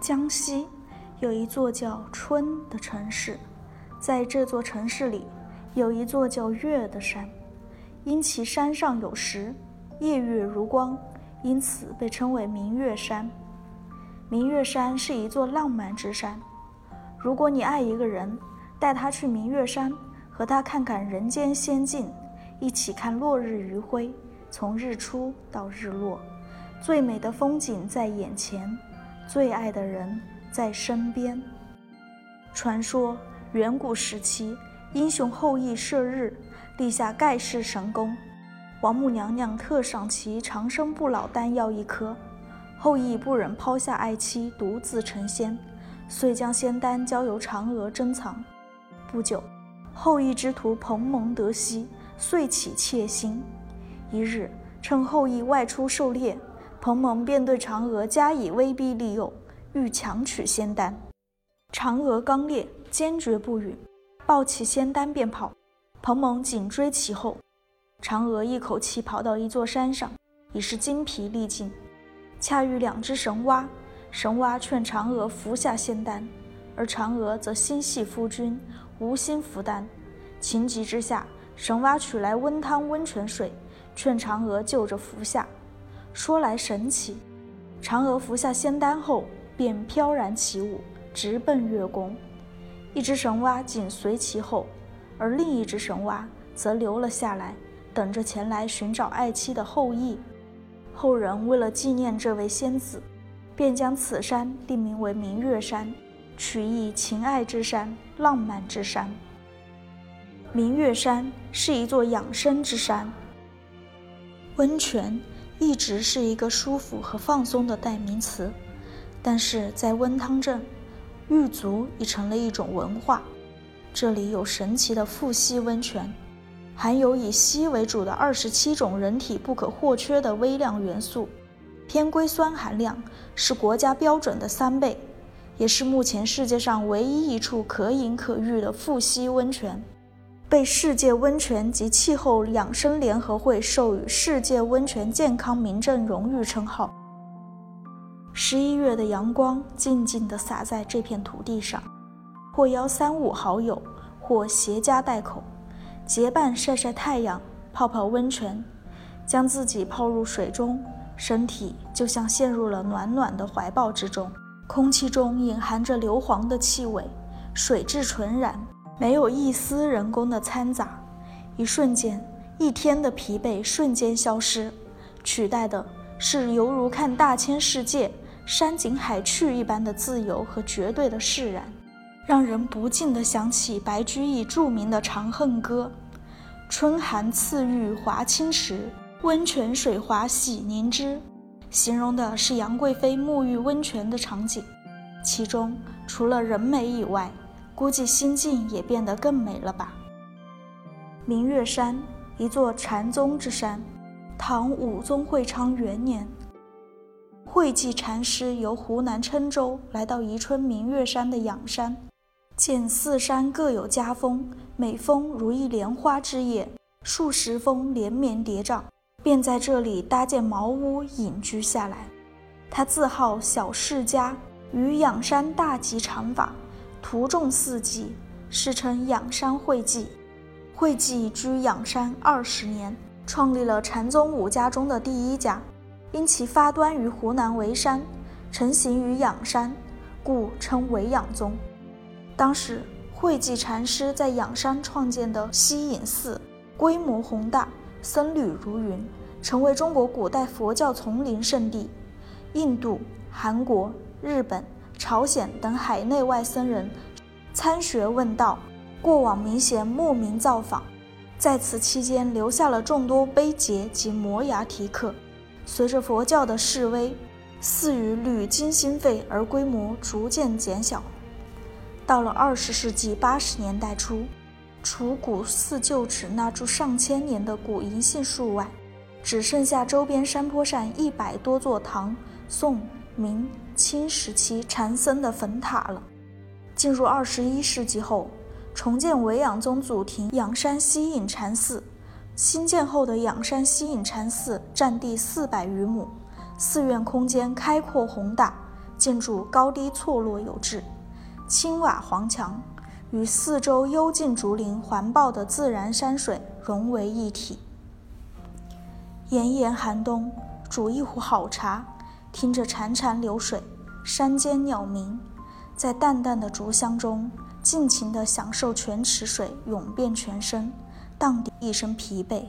江西有一座叫春的城市，在这座城市里有一座叫月的山，因其山上有石，夜月如光，因此被称为明月山。明月山是一座浪漫之山，如果你爱一个人，带他去明月山，和他看看人间仙境，一起看落日余晖，从日出到日落，最美的风景在眼前。最爱的人在身边。传说远古时期，英雄后羿射日，立下盖世神功。王母娘娘特赏其长生不老丹药一颗，后羿不忍抛下爱妻独自成仙，遂将仙丹交由嫦娥珍藏。不久，后羿之徒彭蒙得悉，遂起窃心。一日，趁后羿外出狩猎。彭蒙便对嫦娥加以威逼利诱，欲强取仙丹。嫦娥刚烈，坚决不允，抱起仙丹便跑。彭蒙紧追其后。嫦娥一口气跑到一座山上，已是精疲力尽。恰遇两只神蛙，神蛙劝嫦娥服下仙丹，而嫦娥则心系夫君，无心服丹。情急之下，神蛙取来温汤温泉水，劝嫦娥就着服下。说来神奇，嫦娥服下仙丹后，便飘然起舞，直奔月宫。一只神蛙紧随其后，而另一只神蛙则留了下来，等着前来寻找爱妻的后羿。后人为了纪念这位仙子，便将此山定名为明月山，取意情爱之山、浪漫之山。明月山是一座养生之山，温泉。一直是一个舒服和放松的代名词，但是在温汤镇，浴足已成了一种文化。这里有神奇的富硒温泉，含有以硒为主的二十七种人体不可或缺的微量元素，偏硅酸含量是国家标准的三倍，也是目前世界上唯一一处可饮可浴的富硒温泉。被世界温泉及气候养生联合会授予世界温泉健康名镇荣誉称号。十一月的阳光静静地洒在这片土地上，或邀三五好友，或携家带口，结伴晒晒太阳，泡泡温泉，将自己泡入水中，身体就像陷入了暖暖的怀抱之中。空气中隐含着硫磺的气味，水质纯然。没有一丝人工的掺杂，一瞬间，一天的疲惫瞬间消失，取代的是犹如看大千世界、山景海趣一般的自由和绝对的释然，让人不禁地想起白居易著名的《长恨歌》：“春寒赐浴华清池，温泉水滑洗凝脂。”形容的是杨贵妃沐浴温泉的场景，其中除了人美以外，估计心境也变得更美了吧。明月山，一座禅宗之山。唐武宗会昌元年，慧寂禅师由湖南郴州来到宜春明月山的仰山，见四山各有家风，每峰如一莲花之叶，数十峰连绵叠嶂，便在这里搭建茅屋隐居下来。他自号小释迦，于仰山大集禅法。徒众四季，世称仰山慧寂。慧寂居仰山二十年，创立了禅宗五家中的第一家。因其发端于湖南沩山，成型于仰山，故称沩仰宗。当时慧寂禅师在仰山创建的西隐寺，规模宏大，僧侣如云，成为中国古代佛教丛林圣地。印度、韩国、日本。朝鲜等海内外僧人参学问道，过往名贤慕名造访，在此期间留下了众多碑碣及摩崖题刻。随着佛教的式微，寺宇屡经兴废而规模逐渐减小。到了二十世纪八十年代初，除古寺旧址那株上千年的古银杏树外，只剩下周边山坡上一百多座唐、宋、明。清时期禅僧的坟塔了。进入二十一世纪后，重建维养宗祖庭仰山西隐禅寺。新建后的仰山西隐禅寺占地四百余亩，寺院空间开阔宏大，建筑高低错落有致，青瓦黄墙与四周幽静竹林环抱的自然山水融为一体。炎炎寒冬，煮一壶好茶，听着潺潺流水，山间鸟鸣，在淡淡的竹香中，尽情地享受泉池水涌遍全身，荡涤一身疲惫。